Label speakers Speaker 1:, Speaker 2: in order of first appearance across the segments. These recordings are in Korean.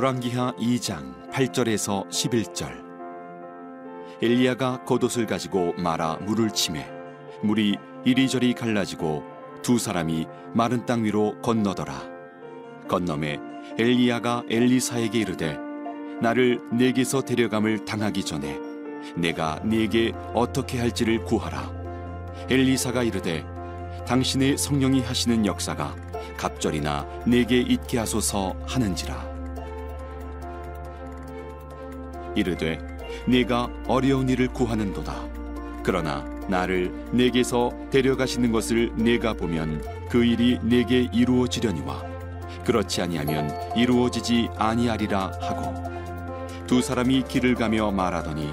Speaker 1: 열왕기하 2장 8절에서 11절. 엘리야가 겉옷을 가지고 말아 물을 치매 물이 이리저리 갈라지고 두 사람이 마른 땅 위로 건너더라. 건너매 엘리야가 엘리사에게 이르되 나를 내게서 데려감을 당하기 전에 내가 네게 어떻게 할지를 구하라. 엘리사가 이르되 당신의 성령이 하시는 역사가 갑절이나 내게 있게 하소서 하는지라 이르되 네가 어려운 일을 구하는도다 그러나 나를 내게서 데려가시는 것을 내가 보면 그 일이 내게 이루어지려니와 그렇지 아니하면 이루어지지 아니하리라 하고 두 사람이 길을 가며 말하더니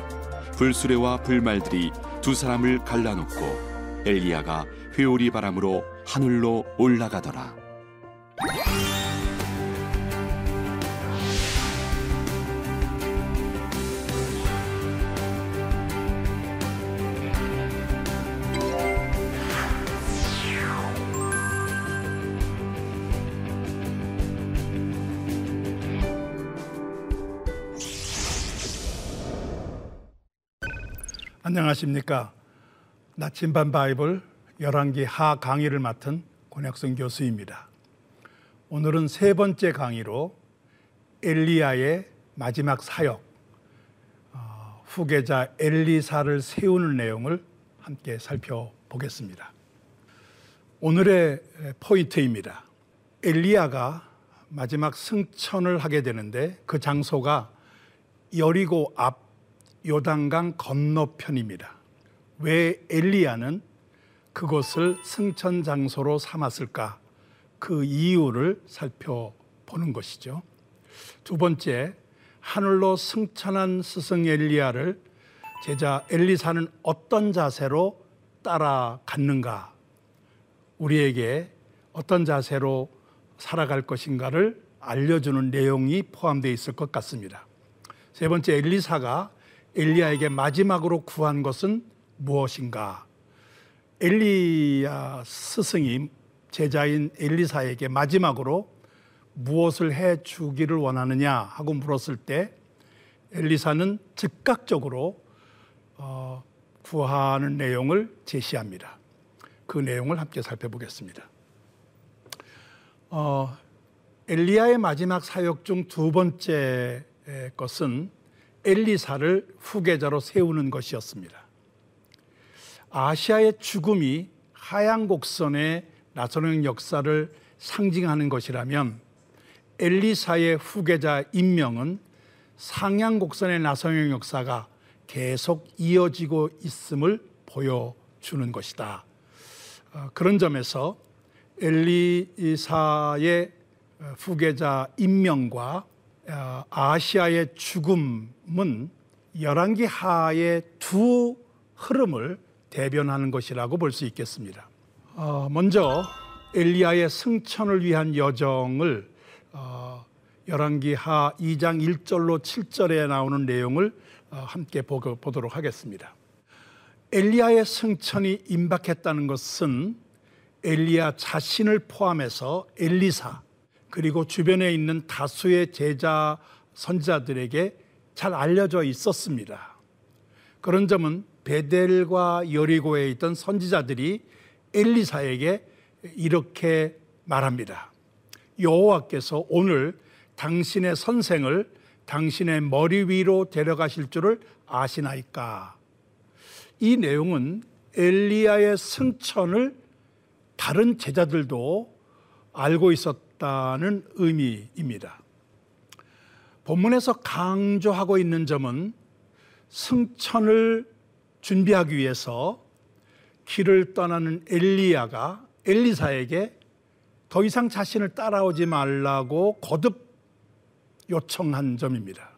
Speaker 1: 불수레와 불말들이 두 사람을 갈라놓고 엘리야가 회오리 바람으로 하늘로 올라가더라.
Speaker 2: 안녕하십니까. 나침반 바이블 열왕기 하 강의를 맡은 권혁성 교수입니다. 오늘은 세 번째 강의로 엘리야의 마지막 사역, 어, 후계자 엘리사를 세우는 내용을 함께 살펴보겠습니다. 오늘의 포인트입니다. 엘리야가 마지막 승천을 하게 되는데 그 장소가 여리고 앞 요단강 건너편입니다. 왜 엘리야는 그곳을 승천 장소로 삼았을까? 그 이유를 살펴보는 것이죠. 두 번째, 하늘로 승천한 스승 엘리야를 제자 엘리사는 어떤 자세로 따라갔는가? 우리에게 어떤 자세로 살아갈 것인가를 알려주는 내용이 포함되어 있을 것 같습니다. 세 번째, 엘리사가 엘리야에게 마지막으로 구한 것은 무엇인가? 엘리야 스승이 제자인 엘리사에게 마지막으로 무엇을 해 주기를 원하느냐 하고 물었을 때 엘리사는 즉각적으로 어, 구하는 내용을 제시합니다. 그 내용을 함께 살펴보겠습니다. 어, 엘리야의 마지막 사역 중 두 번째 것은 엘리사를 후계자로 세우는 것이었습니다. 아시아의 죽음이 하양 곡선의 나선행 역사를 상징하는 것이라면 엘리사의 후계자 임명은 상양 곡선의 나선행 역사가 계속 이어지고 있음을 보여주는 것이다. 어, 그런 점에서 엘리사의 후계자 임명과 어, 아시아의 죽음은 열왕기 하의 두 흐름을 대변하는 것이라고 볼 수 있겠습니다. 어, 먼저 엘리야의 승천을 위한 여정을 어, 열왕기 하 2장 1절로 7절에 나오는 내용을 함께 보도록 하겠습니다. 엘리야의 승천이 임박했다는 것은 엘리야 자신을 포함해서 엘리사 그리고 주변에 있는 다수의 제자 선지자들에게 잘 알려져 있었습니다. 그런 점은 베델과 여리고에 있던 선지자들이 엘리사에게 이렇게 말합니다. 여호와께서 오늘 당신의 선생을 당신의 머리 위로 데려가실 줄을 아시나이까? 이 내용은 엘리야의 승천을 다른 제자들도 알고 있었 있다는 의미입니다. 본문에서 강조하고 있는 점은 승천을 준비하기 위해서 길을 떠나는 엘리야가 엘리사에게 더 이상 자신을 따라오지 말라고 거듭 요청한 점입니다.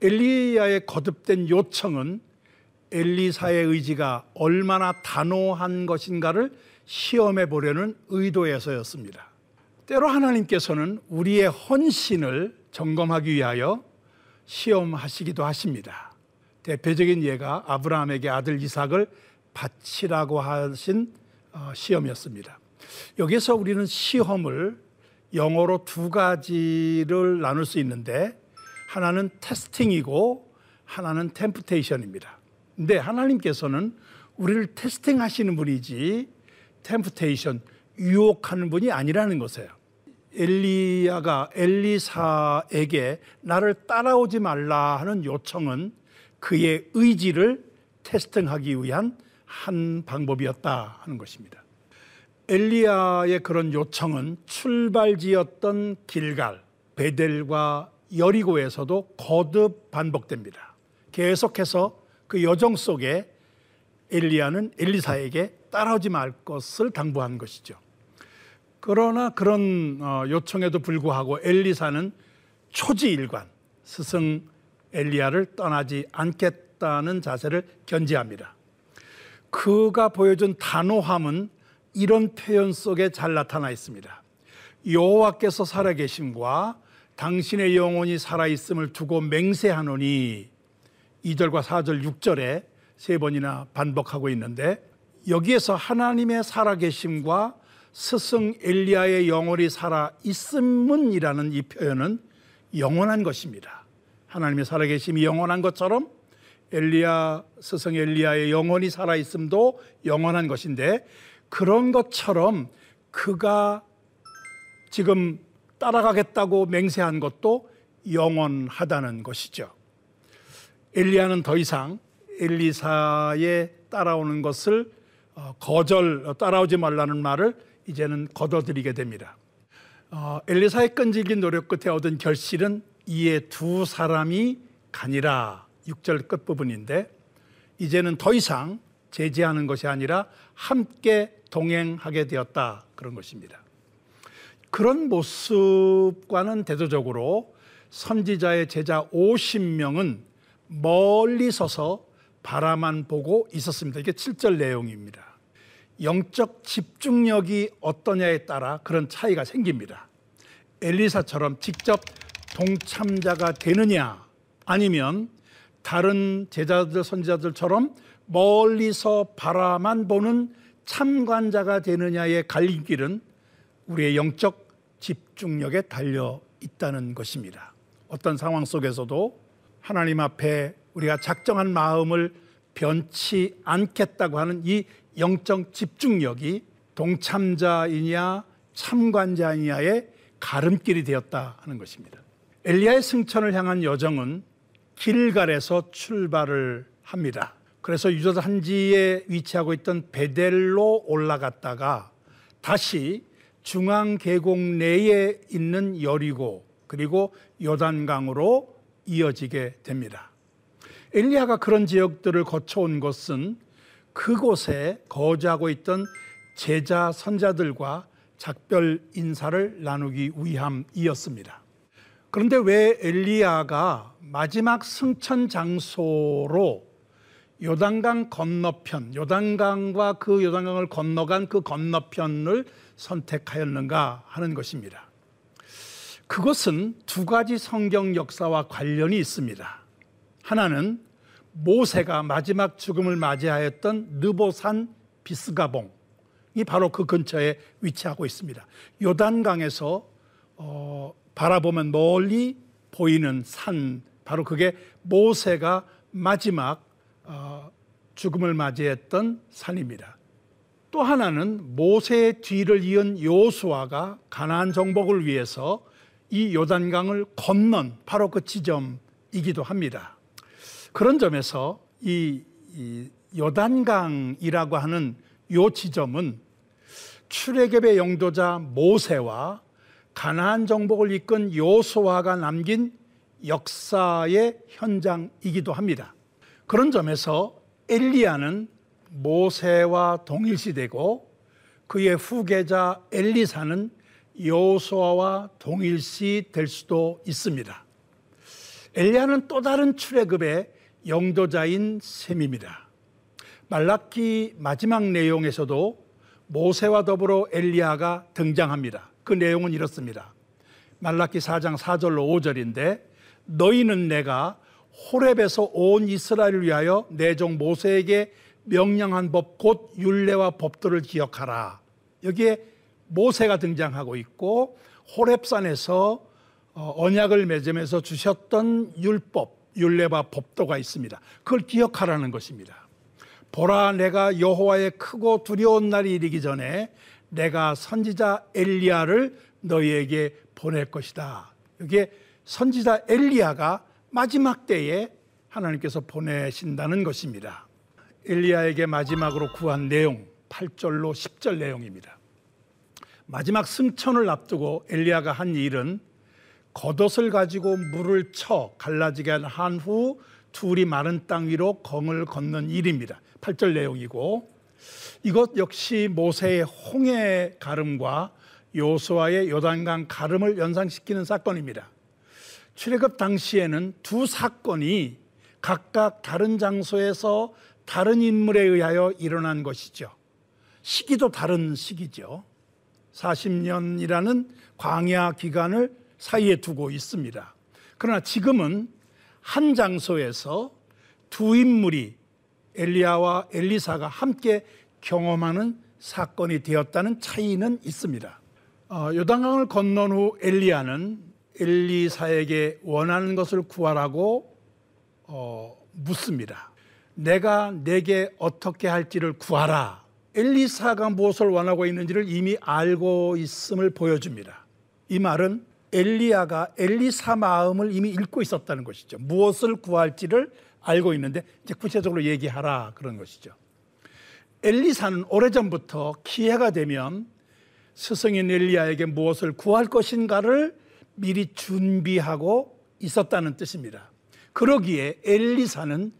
Speaker 2: 엘리야의 거듭된 요청은 엘리사의 의지가 얼마나 단호한 것인가를 시험해 보려는 의도에서였습니다. 때로 하나님께서는 우리의 헌신을 점검하기 위하여 시험하시기도 하십니다. 대표적인 예가 아브라함에게 아들 이삭을 바치라고 하신 어, 시험이었습니다. 여기서 우리는 시험을 영어로 두 가지를 나눌 수 있는데 하나는 테스팅이고 하나는 템프테이션입니다. 근데 하나님께서는 우리를 테스팅하시는 분이지 템프테이션 유혹하는 분이 아니라는 것이에요. 엘리야가 엘리사에게 나를 따라오지 말라 하는 요청은 그의 의지를 테스팅하기 위한 한 방법이었다 하는 것입니다. 엘리야의 그런 요청은 출발지였던 길갈, 베델과 여리고에서도 거듭 반복됩니다. 계속해서 그 여정 속에 엘리야는 엘리사에게 따라오지 말 것을 당부한 것이죠. 그러나 그런 어, 요청에도 불구하고 엘리사는 초지일관 스승 엘리야를 떠나지 않겠다는 자세를 견지합니다. 그가 보여준 단호함은 이런 표현 속에 잘 나타나 있습니다. 여호와께서 살아계심과 당신의 영혼이 살아있음을 두고 맹세하노니 2절과 4절 6절에 세 번이나 반복하고 있는데 여기에서 하나님의 살아계심과 스승 엘리야의 영혼이 살아 있음은이라는 이 표현은 영원한 것입니다. 하나님의 살아계심이 영원한 것처럼 엘리야 스승 엘리야의 영혼이 살아 있음도 영원한 것인데 그런 것처럼 그가 지금 따라가겠다고 맹세한 것도 영원하다는 것이죠. 엘리야는 더 이상 엘리사에 따라오는 것을 어, 거절 따라오지 말라는 말을 이제는 거둬들이게 됩니다. 어, 엘리사의 끈질긴 노력 끝에 얻은 결실은 이에 두 사람이 가니라 6절 끝부분인데 이제는 더 이상 제지하는 것이 아니라 함께 동행하게 되었다 그런 것입니다. 그런 모습과는 대조적으로 선지자의 제자 50명은 멀리 서서 바라만 보고 있었습니다. 이게 7절 내용입니다. 영적 집중력이 어떠냐에 따라 그런 차이가 생깁니다. 엘리사처럼 직접 동참자가 되느냐 아니면 다른 제자들 선지자들처럼 멀리서 바라만 보는 참관자가 되느냐의 갈림길은 우리의 영적 집중력에 달려 있다는 것입니다. 어떤 상황 속에서도 하나님 앞에 우리가 작정한 마음을 변치 않겠다고 하는 이 영적 집중력이 동참자이냐 참관자이냐의 가름길이 되었다 하는 것입니다. 엘리야의 승천을 향한 여정은 길갈에서 출발을 합니다. 그래서 유저 산지에 위치하고 있던 베델로 올라갔다가 다시 중앙 계곡 내에 있는 여리고 그리고 요단강으로 이어지게 됩니다. 엘리야가 그런 지역들을 거쳐온 것은 그곳에 거주하고 있던 제자 선자들과 작별 인사를 나누기 위함이었습니다. 그런데 왜 엘리야가 마지막 승천 장소로 요단강 건너편, 요단강과 그 요단강을 건너간 그 건너편을 선택하였는가 하는 것입니다. 그것은 두 가지 성경 역사와 관련이 있습니다. 하나는 모세가 마지막 죽음을 맞이하였던 느보산 비스가봉이 바로 그 근처에 위치하고 있습니다. 요단강에서 어, 바라보면 멀리 보이는 산, 바로 그게 모세가 마지막 어, 죽음을 맞이했던 산입니다. 또 하나는 모세의 뒤를 이은 요수아가 가나안 정복을 위해서 이 요단강을 건넌 바로 그 지점이기도 합니다. 그런 점에서 이, 이 요단강이라고 하는 요 지점은 출애굽의 영도자 모세와 가나안 정복을 이끈 요수아가 남긴 역사의 현장이기도 합니다. 그런 점에서 엘리야는 모세와 동일시되고 그의 후계자 엘리사는 여호수아와 동일시 될 수도 있습니다. 엘리야는 또 다른 출애굽의 영도자인 셈입니다. 말라키 마지막 내용에서도 모세와 더불어 엘리야가 등장합니다. 그 내용은 이렇습니다. 말라키 4장 4절로 5절인데 너희는 내가 호렙에서 온 이스라엘을 위하여 내 종 모세에게 명령한 법 곧 율례와 법도를 기억하라. 여기에 모세가 등장하고 있고 호렙산에서 어, 언약을 맺으면서 주셨던 율법, 율례와 법도가 있습니다. 그걸 기억하라는 것입니다. 보라 내가 여호와의 크고 두려운 날이 이르기 전에 내가 선지자 엘리야를 너희에게 보낼 것이다. 이게 선지자 엘리야가 마지막 때에 하나님께서 보내신다는 것입니다. 엘리야에게 마지막으로 구한 내용 8절로 10절 내용입니다. 마지막 승천을 앞두고 엘리야가 한 일은 겉옷을 가지고 물을 쳐 갈라지게 한 후 둘이 마른 땅 위로 검을 걷는 일입니다. 8절 내용이고 이것 역시 모세의 홍해 가름과 요수아의 요단강 가름을 연상시키는 사건입니다. 출애굽 당시에는 두 사건이 각각 다른 장소에서 다른 인물에 의하여 일어난 것이죠. 시기도 다른 시기죠. 40년이라는 광야 기간을 사이에 두고 있습니다. 그러나 지금은 한 장소에서 두 인물이 엘리야와 엘리사가 함께 경험하는 사건이 되었다는 차이는 있습니다. 어, 요단강을 건넌 후 엘리야는 엘리사에게 원하는 것을 구하라고 어, 묻습니다. 내가 내게 어떻게 할지를 구하라. 엘리사가 무엇을 원하고 있는지를 이미 알고 있음을 보여줍니다. 이 말은 엘리야가 엘리사 마음을 이미 읽고 있었다는 것이죠. 무엇을 구할지를 알고 있는데 이제 구체적으로 얘기하라 그런 것이죠. 엘리사는 오래전부터 기회가 되면 스승인 엘리야에게 무엇을 구할 것인가를 미리 준비하고 있었다는 뜻입니다. 그러기에 엘리사는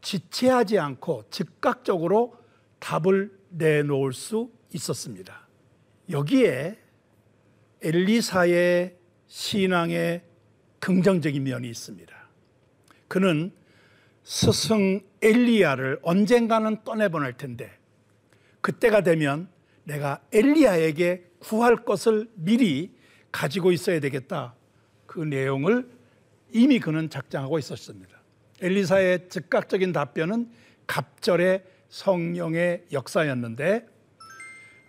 Speaker 2: 지체하지 않고 즉각적으로 답을 내놓을 수 있었습니다. 여기에 엘리사의 신앙의 긍정적인 면이 있습니다. 그는 스승 엘리야를 언젠가는 떠내보낼 텐데 그때가 되면 내가 엘리야에게 구할 것을 미리 가지고 있어야 되겠다. 그 내용을 이미 그는 작정하고 있었습니다. 엘리사의 즉각적인 답변은 갑절의 성령의 역사였는데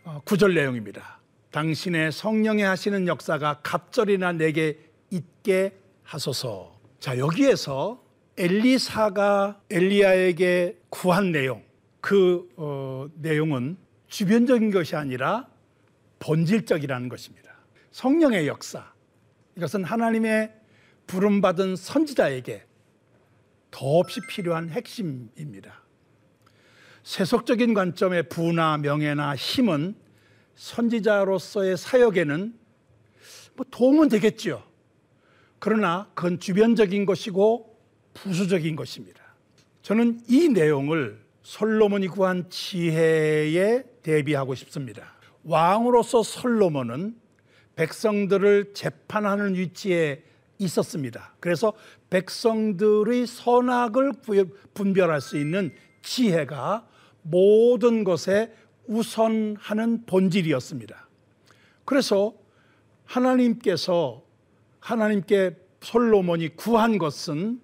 Speaker 2: 어, 구절 내용입니다. 당신의 성령이 하시는 역사가 갑절이나 내게 있게 하소서. 자, 여기에서 엘리사가 엘리야에게 구한 내용, 그 어, 내용은 주변적인 것이 아니라 본질적이라는 것입니다. 성령의 역사. 이것은 하나님의 부름받은 선지자에게 더없이 필요한 핵심입니다. 세속적인 관점의 부나 명예나 힘은 선지자로서의 사역에는 뭐 도움은 되겠지요. 그러나 그건 주변적인 것이고 부수적인 것입니다. 저는 이 내용을 솔로몬이 구한 지혜에 대비하고 싶습니다. 왕으로서 솔로몬은 백성들을 재판하는 위치에 있었습니다. 그래서 백성들의 선악을 분별할 수 있는 지혜가 모든 것에 우선하는 본질이었습니다. 그래서 하나님께서 하나님께 솔로몬이 구한 것은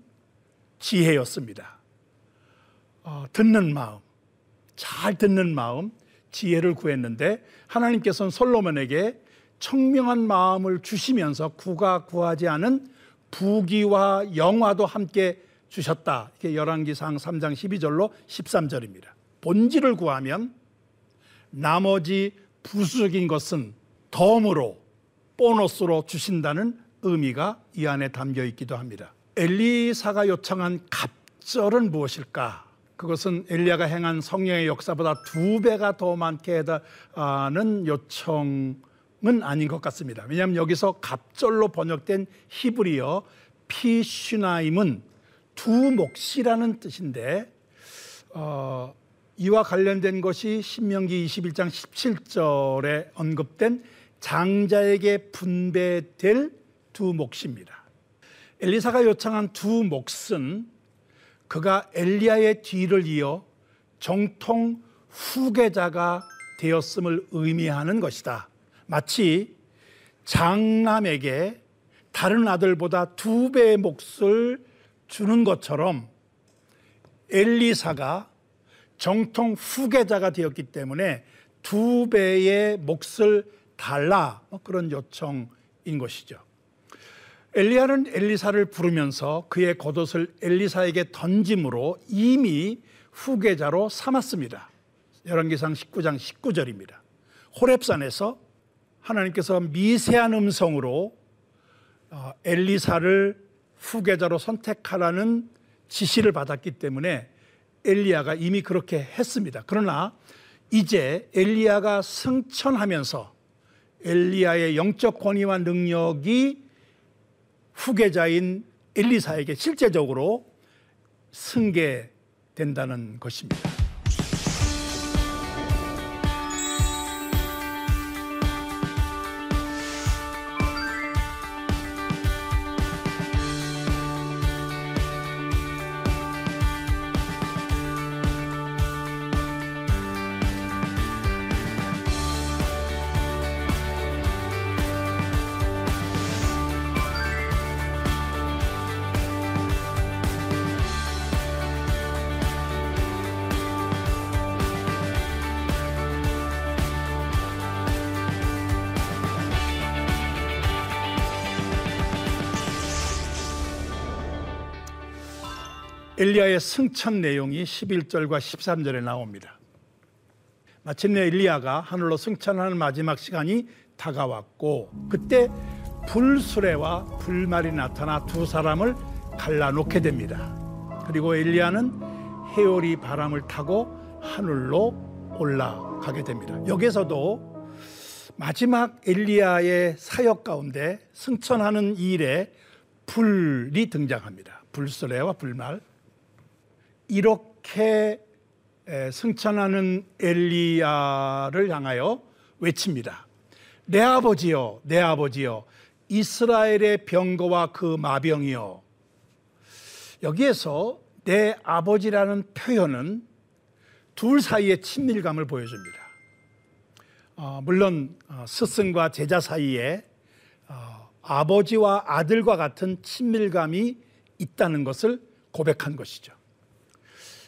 Speaker 2: 지혜였습니다. 어, 듣는 마음, 잘 듣는 마음, 지혜를 구했는데 하나님께서는 솔로몬에게 청명한 마음을 주시면서 구가 구하지 않은 부귀와 영화도 함께 주셨다. 이게 열왕기상 3장 12절로 13절입니다. 본질을 구하면 나머지 부수적인 것은 덤으로 보너스로 주신다는 의미가 이 안에 담겨 있기도 합니다. 엘리사가 요청한 갑절은 무엇일까? 그것은 엘리야가 행한 성령의 역사보다 두 배가 더 많게 하는 요청은 아닌 것 같습니다. 왜냐하면 여기서 갑절로 번역된 히브리어 피슈나임은 두 몫이라는 뜻인데 어, 이와 관련된 것이 신명기 21장 17절에 언급된 장자에게 분배될 두 몫입니다. 엘리사가 요청한 두 몫은 그가 엘리야의 뒤를 이어 정통 후계자가 되었음을 의미하는 것이다. 마치 장남에게 다른 아들보다 두 배의 몫을 주는 것처럼 엘리사가 정통 후계자가 되었기 때문에 두 배의 몫을 달라 뭐 그런 요청인 것이죠. 엘리야는 엘리사를 부르면서 그의 겉옷을 엘리사에게 던짐으로 이미 후계자로 삼았습니다. 열왕기상 19장 19절입니다. 호렙산에서 하나님께서 미세한 음성으로 어, 엘리사를 후계자로 선택하라는 지시를 받았기 때문에 엘리야가 이미 그렇게 했습니다. 그러나 이제 엘리야가 승천하면서 엘리야의 영적 권위와 능력이 후계자인 엘리사에게 실제적으로 승계된다는 것입니다. 엘리야의 승천 내용이 11절과 13절에 나옵니다. 마침내 엘리야가 하늘로 승천하는 마지막 시간이 다가왔고 그때 불수레와 불말이 나타나 두 사람을 갈라놓게 됩니다. 그리고 엘리야는 해오리 바람을 타고 하늘로 올라가게 됩니다. 여기서도 마지막 엘리야의 사역 가운데 승천하는 일에 불이 등장합니다. 불수레와 불말. 이렇게 승천하는 엘리야를 향하여 외칩니다. 내 아버지여, 내 아버지여, 이스라엘의 병거와 그 마병이여. 여기에서 내 아버지라는 표현은 둘 사이의 친밀감을 보여줍니다. 어, 물론 어, 스승과 제자 사이에 어, 아버지와 아들과 같은 친밀감이 있다는 것을 고백한 것이죠.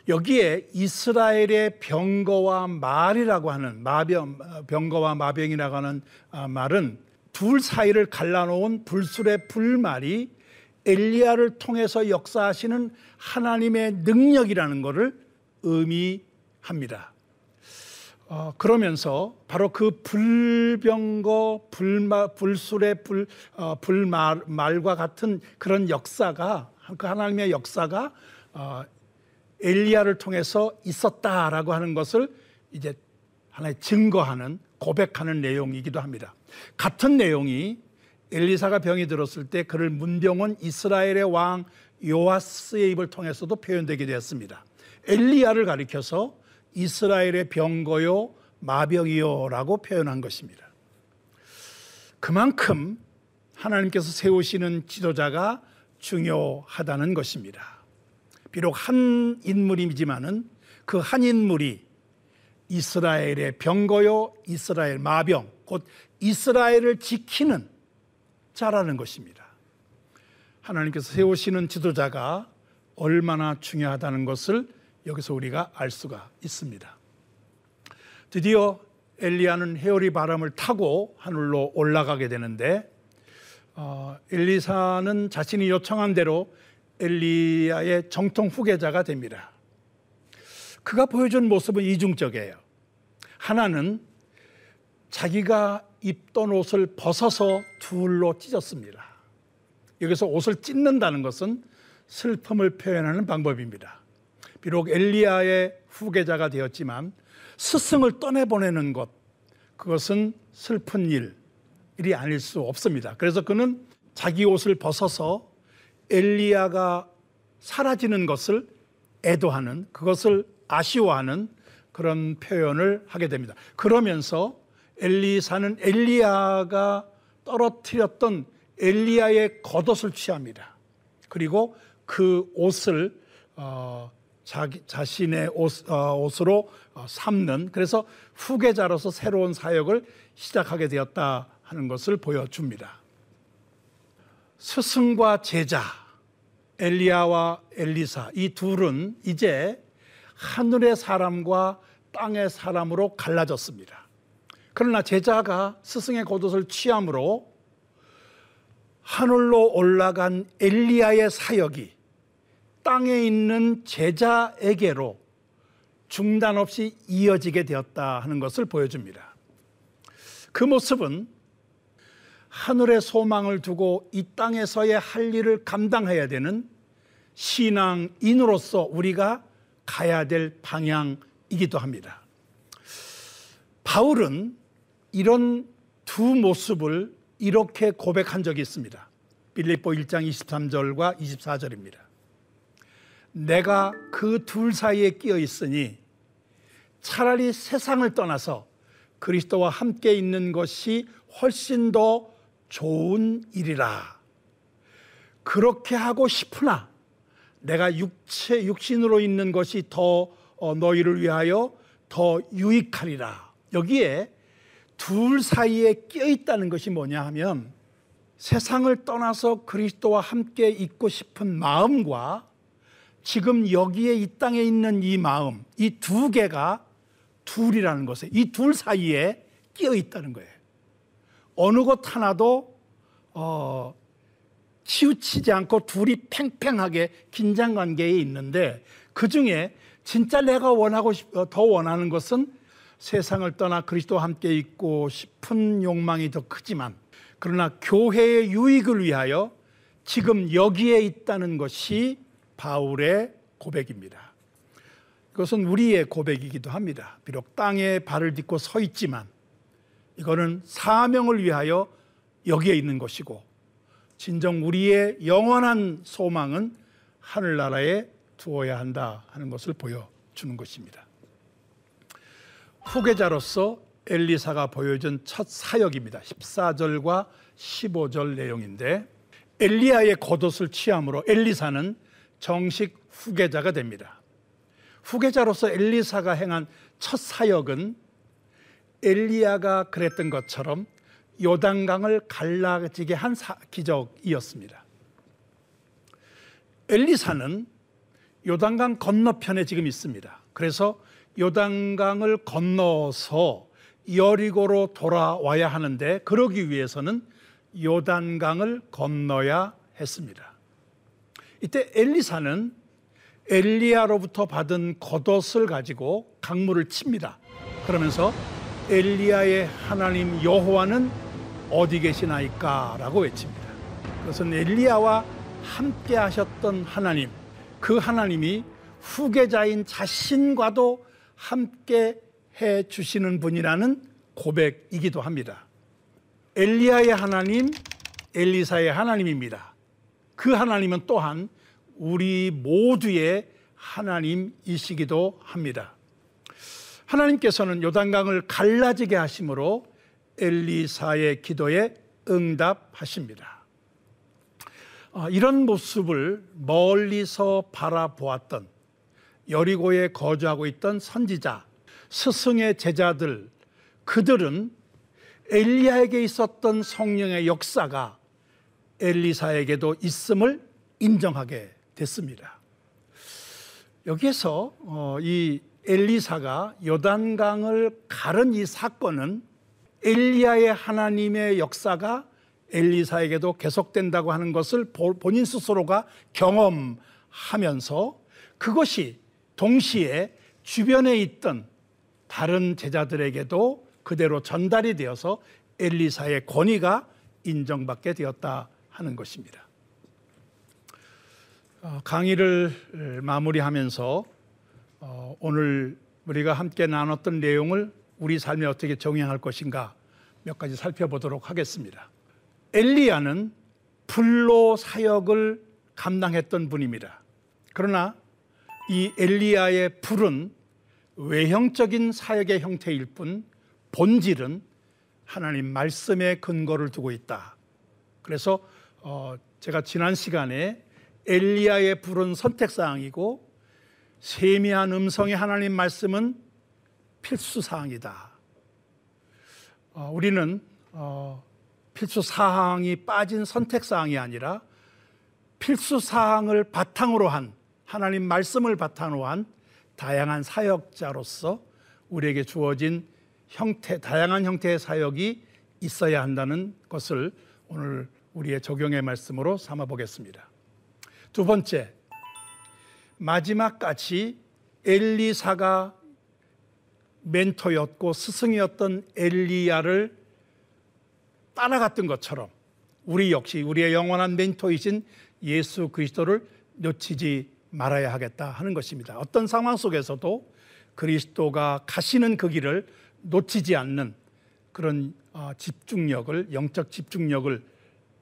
Speaker 2: 여기에 이스라엘의 병거와 말이라고 하는 마병 병거와 마병이라고 하는 아, 말은 둘 사이를 갈라놓은 불술의 불말이 엘리야를 통해서 역사하시는 하나님의 능력이라는 것을 의미합니다. 어, 그러면서 바로 그 불병거, 불마, 불술의 불, 어, 불말과 같은 그런 역사가 그 하나님의 역사가 어, 엘리야를 통해서 있었다라고 하는 것을 이제 하나의 증거하는 고백하는 내용이기도 합니다. 같은 내용이 엘리사가 병이 들었을 때 그를 문병원 이스라엘의 왕 요아스의 입을 통해서도 표현되게 되었습니다. 엘리야를 가리켜서 이스라엘의 병거요 마병이요라고 표현한 것입니다. 그만큼 하나님께서 세우시는 지도자가 중요하다는 것입니다. 비록 한 인물이지만은 그 한 인물이 이스라엘의 병거요, 이스라엘 마병, 곧 이스라엘을 지키는 자라는 것입니다. 하나님께서 세우시는 지도자가 얼마나 중요하다는 것을 여기서 우리가 알 수가 있습니다. 드디어 엘리야는 해오리 바람을 타고 하늘로 올라가게 되는데 어, 엘리사는 자신이 요청한 대로 엘리야의 정통 후계자가 됩니다. 그가 보여준 모습은 이중적이에요. 하나는 자기가 입던 옷을 벗어서 둘로 찢었습니다. 여기서 옷을 찢는다는 것은 슬픔을 표현하는 방법입니다. 비록 엘리야의 후계자가 되었지만 스승을 떠내보내는 것, 그것은 슬픈 일, 일이 아닐 수 없습니다. 그래서 그는 자기 옷을 벗어서 엘리야가 사라지는 것을 애도하는 그것을 아쉬워하는 그런 표현을 하게 됩니다. 그러면서 엘리사는 엘리야가 떨어뜨렸던 엘리야의 겉옷을 취합니다. 그리고 그 옷을 어, 자기 자신의 옷, 어, 옷으로 어, 삼는 그래서 후계자로서 새로운 사역을 시작하게 되었다 하는 것을 보여줍니다. 스승과 제자 엘리야와 엘리사 이 둘은 이제 하늘의 사람과 땅의 사람으로 갈라졌습니다. 그러나 제자가 스승의 겉옷을 취함으로 하늘로 올라간 엘리야의 사역이 땅에 있는 제자에게로 중단 없이 이어지게 되었다 하는 것을 보여줍니다. 그 모습은 하늘의 소망을 두고 이 땅에서의 할 일을 감당해야 되는 신앙인으로서 우리가 가야 될 방향이기도 합니다. 바울은 이런 두 모습을 이렇게 고백한 적이 있습니다. 빌립보 1장 23절과 24절입니다. 내가 그 둘 사이에 끼어 있으니 차라리 세상을 떠나서 그리스도와 함께 있는 것이 훨씬 더 좋은 일이라. 그렇게 하고 싶으나 내가 육체 육신으로 있는 것이 더 어, 너희를 위하여 더 유익하리라. 여기에 둘 사이에 끼어 있다는 것이 뭐냐 하면 세상을 떠나서 그리스도와 함께 있고 싶은 마음과 지금 여기에 이 땅에 있는 이 마음, 이 두 개가 둘이라는 것에 이 둘 사이에 끼어 있다는 거예요. 어느 것 하나도 어, 치우치지 않고 둘이 팽팽하게 긴장 관계에 있는데 그 중에 진짜 내가 원하고 싶, 어, 더 원하는 것은 세상을 떠나 그리스도와 함께 있고 싶은 욕망이 더 크지만 그러나 교회의 유익을 위하여 지금 여기에 있다는 것이 바울의 고백입니다. 그것은 우리의 고백이기도 합니다. 비록 땅에 발을 딛고 서 있지만 이거는 사명을 위하여 여기에 있는 것이고 진정 우리의 영원한 소망은 하늘나라에 두어야 한다 하는 것을 보여주는 것입니다. 후계자로서 엘리사가 보여준 첫 사역입니다. 14절과 15절 내용인데 엘리야의 겉옷을 취함으로 엘리사는 정식 후계자가 됩니다. 후계자로서 엘리사가 행한 첫 사역은 엘리야가 그랬던 것처럼 요단강을 갈라지게 한 기적이었습니다. 엘리사는 요단강 건너편에 지금 있습니다. 그래서 요단강을 건너서 여리고로 돌아와야 하는데 그러기 위해서는 요단강을 건너야 했습니다. 이때 엘리사는 엘리야로부터 받은 겉옷을 가지고 강물을 칩니다. 그러면서 엘리야의 하나님 여호와는 어디 계시나이까라고 외칩니다. 그것은 엘리야와 함께 하셨던 하나님, 그 하나님이 후계자인 자신과도 함께 해 주시는 분이라는 고백이기도 합니다. 엘리야의 하나님, 엘리사의 하나님입니다. 그 하나님은 또한 우리 모두의 하나님이시기도 합니다. 하나님께서는 요단강을 갈라지게 하심으로 엘리사의 기도에 응답하십니다. 아, 이런 모습을 멀리서 바라보았던 여리고에 거주하고 있던 선지자, 스승의 제자들, 그들은 엘리야에게 있었던 성령의 역사가 엘리사에게도 있음을 인정하게 됐습니다. 여기에서 어, 이 엘리사가 요단강을 가른 이 사건은 엘리야의 하나님의 역사가 엘리사에게도 계속된다고 하는 것을 본인 스스로가 경험하면서 그것이 동시에 주변에 있던 다른 제자들에게도 그대로 전달이 되어서 엘리사의 권위가 인정받게 되었다 하는 것입니다. 어, 강의를 마무리하면서 어, 오늘 우리가 함께 나눴던 내용을 우리 삶에 어떻게 정행할 것인가 몇 가지 살펴보도록 하겠습니다. 엘리야는 불로 사역을 감당했던 분입니다. 그러나 이 엘리야의 불은 외형적인 사역의 형태일 뿐 본질은 하나님 말씀에 근거를 두고 있다. 그래서 어 제가 지난 시간에 엘리야의 불은 선택 사항이고 세미한 음성의 하나님 말씀은 필수 사항이다. 어, 우리는 어, 필수 사항이 빠진 선택 사항이 아니라 필수 사항을 바탕으로 한 하나님 말씀을 바탕으로 한 다양한 사역자로서 우리에게 주어진 형태, 다양한 형태의 사역이 있어야 한다는 것을 오늘 우리의 적용의 말씀으로 삼아 보겠습니다. 두 번째, 마지막까지 엘리사가 멘토였고 스승이었던 엘리야를 따라갔던 것처럼 우리 역시 우리의 영원한 멘토이신 예수 그리스도를 놓치지 말아야 하겠다 하는 것입니다. 어떤 상황 속에서도 그리스도가 가시는 그 길을 놓치지 않는 그런 어, 집중력을 영적 집중력을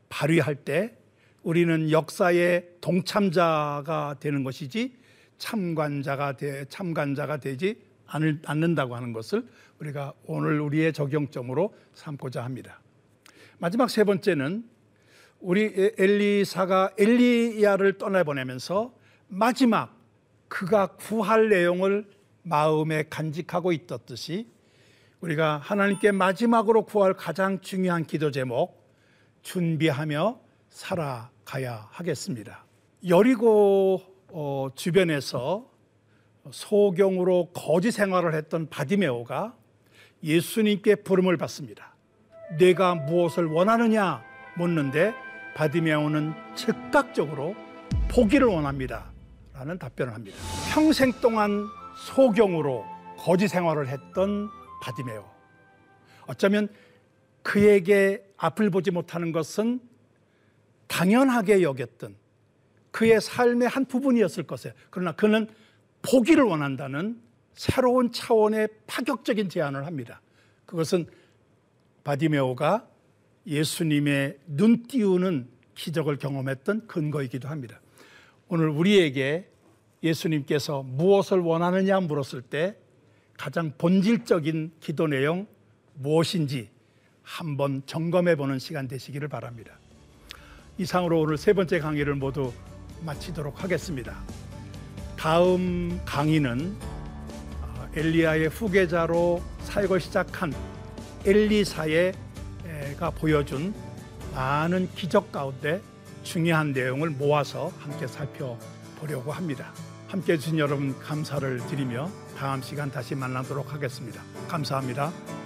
Speaker 2: 발휘할 때 우리는 역사의 동참자가 되는 것이지 참관자가 되, 참관자가 되지 않는다고 하는 것을 우리가 오늘 우리의 적용점으로 삼고자 합니다. 마지막 세 번째는 우리 엘리사가 엘리야를 떠나보내면서 마지막 그가 구할 내용을 마음에 간직하고 있었듯이 우리가 하나님께 마지막으로 구할 가장 중요한 기도 제목 준비하며 살아가야 하겠습니다. 여리고 어, 주변에서 소경으로 거지 생활을 했던 바디메오가 예수님께 부름을 받습니다. 내가 무엇을 원하느냐 묻는데 바디메오는 즉각적으로 보기를 원합니다. 라는 답변을 합니다. 평생 동안 소경으로 거지 생활을 했던 바디메오. 어쩌면 그에게 앞을 보지 못하는 것은 당연하게 여겼던 그의 삶의 한 부분이었을 것이에요. 그러나 그는 포기를 원한다는 새로운 차원의 파격적인 제안을 합니다. 그것은 바디메오가 예수님의 눈 띄우는 기적을 경험했던 근거이기도 합니다. 오늘 우리에게 예수님께서 무엇을 원하느냐 물었을 때 가장 본질적인 기도 내용 무엇인지 한번 점검해 보는 시간 되시기를 바랍니다. 이상으로 오늘 세 번째 강의를 모두 마치도록 하겠습니다. 다음 강의는 어, 엘리야의 후계자로 사역을 시작한 엘리사의가 보여준 많은 기적 가운데 중요한 내용을 모아서 함께 살펴보려고 합니다. 함께 해주신 여러분 감사를 드리며 다음 시간 다시 만나도록 하겠습니다. 감사합니다.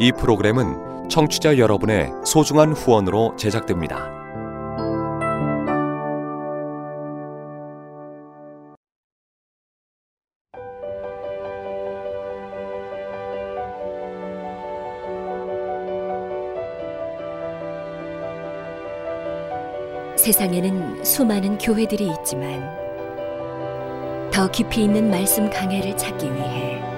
Speaker 3: 이 프로그램은 청취자 여러분의 소중한 후원으로 제작됩니다.
Speaker 4: 세상에는 수많은 교회들이 있지만 더 깊이 있는 말씀 강해를 찾기 위해